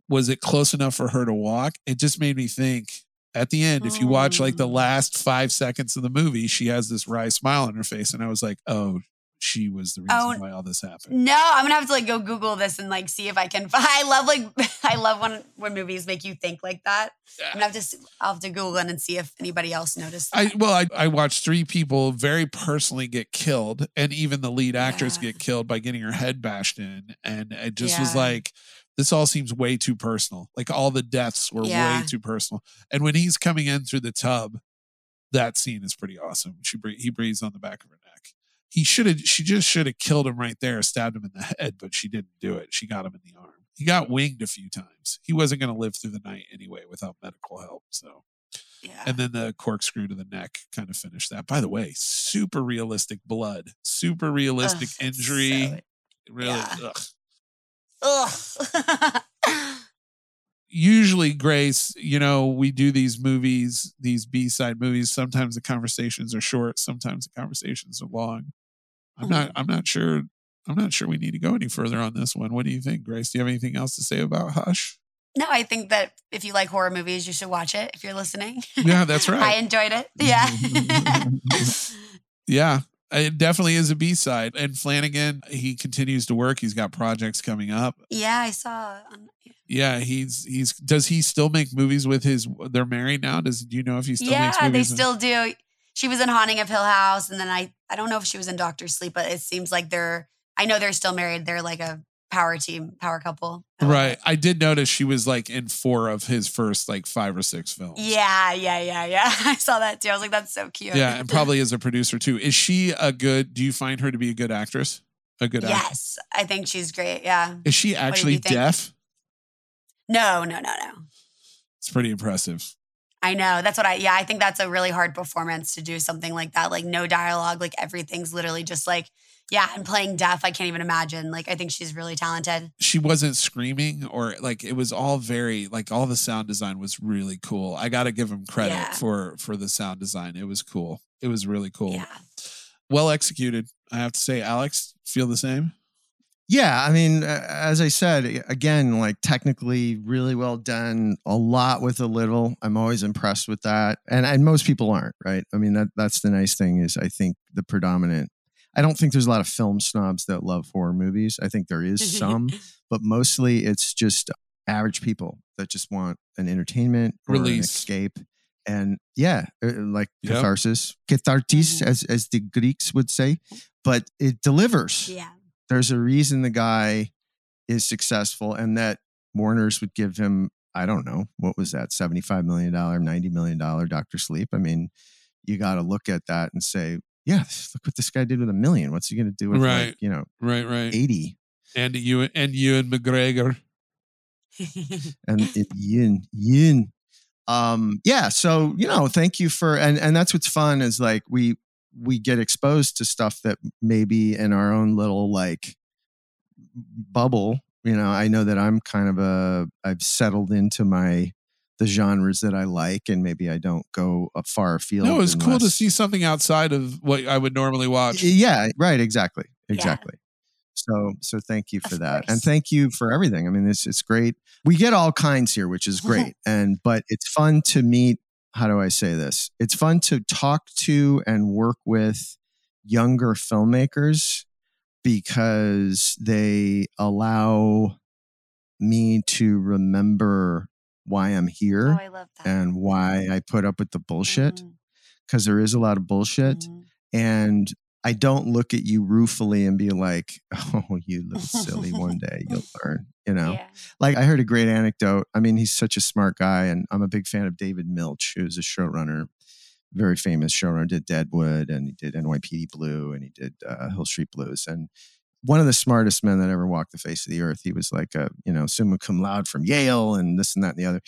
was it close enough for her to walk it just made me think at the end if you watch like the Mm. last five seconds of the movie she has this wry smile on her face and i was like oh she was the reason Oh, why all this happened No, I'm gonna have to like go Google this and like see if I can. I love like I love when when movies make you think like that. I'm gonna have to. I'll have to Google it and see if anybody else noticed. I well, I, I watched three people very personally get killed, and even the lead actress Yeah. get killed by getting her head bashed in, and it just was like, this all seems way too personal. Like all the deaths were Yeah. way too personal. And when he's coming in through the tub, that scene is pretty awesome. She he breathes on the back of her neck. He should have. She just should have killed him right there, stabbed him in the head, but she didn't do it. She got him in the arm. He got winged a few times. He wasn't going to live through the night anyway without medical help. So yeah. and then the corkscrew to the neck kind of finished that. By the way, super realistic blood, super realistic Ugh, injury. so- really, yeah. ugh. Ugh. Usually, Grace, you know, we do these movies, these B side movies. Sometimes the conversations are short, sometimes the conversations are long. I'm not. Mm-hmm. I'm not sure. I'm not sure we need to go any further on this one. What do you think, Grace? Do you have anything else to say about Hush? no, I think that if you like horror movies, you should watch it. If you're listening, Yeah, that's right. I enjoyed it. Yeah. Yeah, Uh, it definitely is a B side. And Flanagan, he continues to work. He's got projects coming up. yeah, I saw. Yeah, he's he's. Does he still make movies with his? They're married now. Does do you know if he still makes movies? yeah, they with- still do. She was in Haunting of Hill House, and then I I don't know if she was in Doctor Sleep, but it seems like they're. I know they're still married. They're like a power team, power couple. I Right. it. I did notice she was like in four of his first like five or six films. Yeah, yeah, yeah, yeah. I saw that too. I was like, that's so cute. Yeah, and probably as a producer too. Is she a good? Do you find her to be a good actress? A good actress? yes, I think she's great. Yeah. Is she actually deaf? No, no, no, no. It's pretty impressive. I know. That's what I, yeah, I think that's a really hard performance to do something like that. Like no dialogue, like everything's literally just like, yeah, and playing deaf. I can't even imagine. Like, I think she's really talented. She wasn't screaming or like it was all very like all the sound design was really cool. I got to give him credit Yeah. for for the sound design. It was cool. It was really cool. Yeah. Well executed. I have to say, Alex, feel the same. Yeah, I mean, uh, as I said again, like technically really well done, a lot with a little. I'm always impressed with that, and and most people aren't, right? I mean, that that's the nice thing is I think the predominant. I don't think there's a lot of film snobs that love horror movies. I think there is some, but mostly it's just average people that just want an entertainment or an escape. And yeah, uh, like Yep. catharsis, cathartis, Mhm. as as the Greeks would say, but it delivers Yeah. there's a reason the guy is successful and that Warner's would give him, I don't know, what was that, $75 million, $90 million Dr. Sleep. I mean, you got to look at that and say, yeah, look what this guy did with a million. What's he going to do with Right. like, you know, Right, right. 80? And you and you and McGregor. and it, yin, yin. Um, yeah. So, you know, thank you for, and, and that's what's fun is like, we, we get exposed to stuff that maybe in our own little like bubble, you know, I know that I'm kind of a, I've settled into my, the genres that I like, and maybe I don't go a far afield. No, it's cool to see something outside of what I would normally watch. Yeah, right. Exactly. Yeah. Exactly. So, so thank you for Of that, course. and thank you for everything. I mean, it's it's great. We get all kinds here, which is great, and but it's fun to meet. How do I say this? It's fun to talk to and work with younger filmmakers because they allow me to remember why I'm oh, here that. and why I put up with the bullshit because there is a lot of bullshit mhm. and I don't look at you ruefully and be like, "Oh, you little silly, one day you'll learn." You know, Yeah. like I heard a great anecdote. I mean, he's such a smart guy, and I'm a big fan of David Milch, who's a showrunner, very famous showrunner. Did Deadwood, and he did NYPD Blue, and he did uh, Hill Street Blues, and one of the smartest men that ever walked the face of the earth. He was like a you know summa cum laude from Yale, and this and that and the other,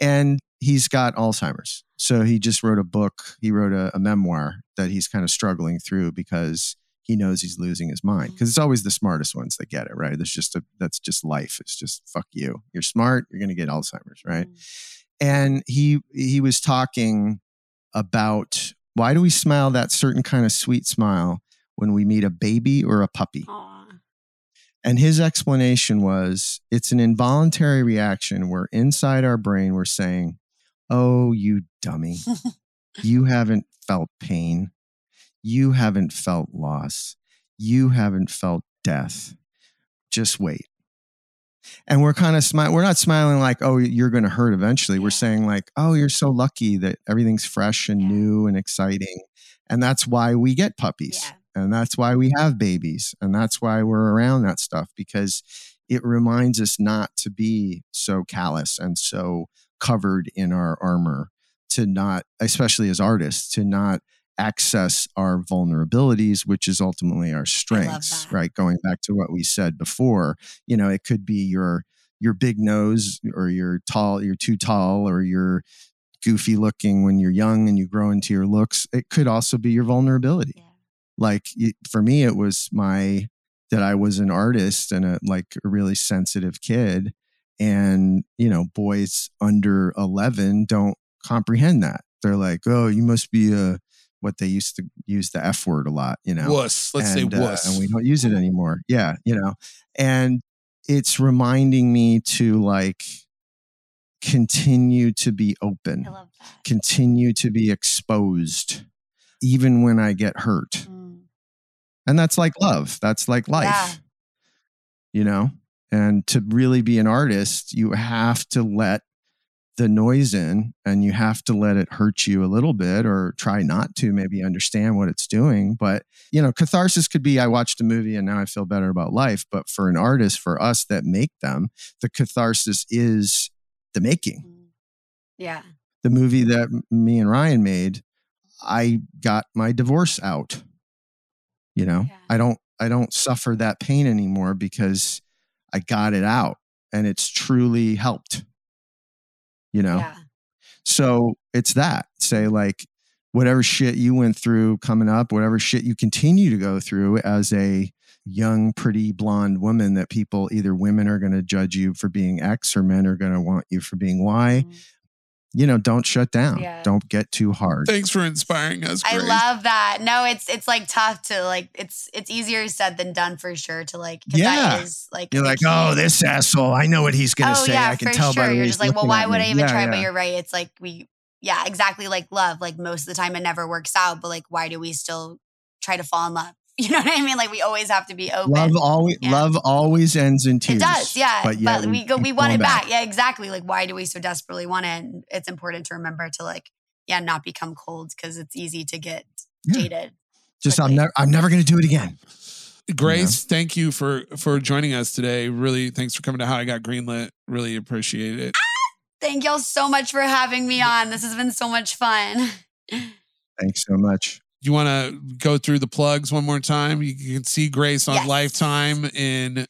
and he's got Alzheimer's. So he just wrote a book. He wrote a, a memoir that he's kind of struggling through because he knows he's losing his mind. Because it's always the smartest ones that get it, right? That's just a that's just life. It's just fuck you. You're smart. You're gonna get Alzheimer's, right? Mhm. And he he was talking about why do we smile that certain kind of sweet smile when we meet a baby or a puppy? Aw. And his explanation was it's an involuntary reaction where inside our brain we're saying, Oh, you dummy. you haven't felt pain. You haven't felt loss. You haven't felt death. Just wait. And we're kind of smiling. We're not smiling like, oh, you're going to hurt eventually. We're saying, like, oh, you're so lucky that everything's fresh and Yeah. new and exciting. And that's why we get puppies. Yeah. And that's why we have babies. And that's why we're around that stuff because it reminds us not to be so callous and so covered in our armor, to not, especially as artists, to not access our vulnerabilities, which is ultimately our strengths, right? Going back to what we said before, you know, it could be your your big nose or you're tall, you're too tall, or you're goofy looking when you're young and you grow into your looks. It could also be your vulnerability Yeah. Like for me it was my that i was an artist and a like a really sensitive kid and you know boys under 11 don't comprehend that they're like oh you must be a what they used to use the f word a lot you know Wuss. Let's and, say uh, wuss. and we don't use it anymore yeah you know and it's reminding me to like continue to be open I love that. continue to be exposed even when i get hurt Mm. And that's like love. That's like life. Yeah. You know? And to really be an artist, you have to let the noise in and you have to let it hurt you a little bit or try not to maybe understand what it's doing. But, you know, catharsis could be I watched a movie and now I feel better about life. But for an artist, for us that make them, the catharsis is the making Mm. Yeah. the movie that me and Ryan made, I got my divorce out. You know, Yeah. I don't I don't suffer that pain anymore because I got it out and it's truly helped. You know? Yeah. So it's that. Say like whatever shit you went through coming up, whatever shit you continue to go through as a young, pretty blonde woman that people either women are going to judge you for being X or men are going to want you for being Y Mm. You know, don't shut down. Yeah. Don't get too hard. Thanks for inspiring us. I love that. No, it's it's like tough to like it's it's easier said than done for sure to like Yeah. that is like You're like, key. oh, this asshole. I know what he's gonna oh say. yeah, I can for tell sure. by You're just like, well, why would. I even Yeah, try? yeah. But you're right. It's like we, yeah, exactly like love. Like most of the time, it never works out. But like, why do we still try to fall in love? You know what I mean? Like we always have to be open. Love always Yeah. love always ends in tears. It does, yeah. But, yeah, we go, we want it back. Yeah, exactly. Like, why do we so desperately want it? And it's important to remember to like, yeah, not become cold because it's easy to get Yeah. jaded. Just I'm never I'm never gonna do it again. Grace, thank you for for joining us today. Really, thanks for coming to How I Got Greenlit. Really appreciate it. Ah! Thank y'all so much for having me on. This has been so much fun. Thanks so much. You want to go through the plugs one more time? You can see Grace on Yes. Lifetime in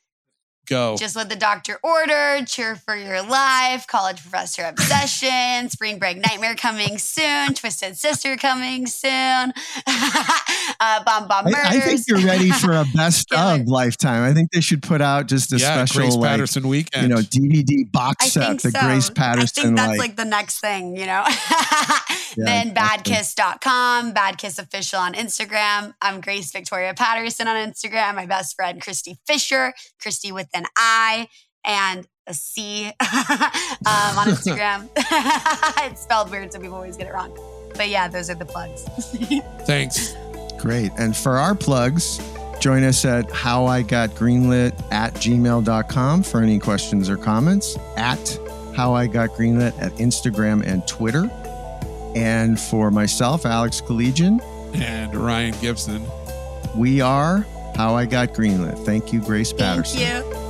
Go. Just what the doctor ordered, cheer for your life, college professor obsession, spring break nightmare coming soon, twisted sister coming soon, uh, bomb bomb I, murders. I think you're ready for a best Killer. of lifetime. I think they should put out just a yeah, special Grace like Patterson weekend. you know DVD box I set. The so. Grace Patterson. I think that's like, like, the next thing, you know? Yeah, then exactly. badkiss.com, badkiss official on Instagram. I'm Grace Victoria Patterson on Instagram. My best friend, Christy Fisher, Christy with an I and a C um, on Instagram. it's spelled weird, so people always get it wrong. But yeah, those are the plugs. Thanks. Great. And for our plugs, join us at howigotgreenlit at gmail.com for any questions or comments, at how I got greenlit at Instagram and Twitter. And for myself, Alex Keledjian, And Ryan Gibson. we are How I Got Greenlit. Thank you, Grace Thank Patterson. you.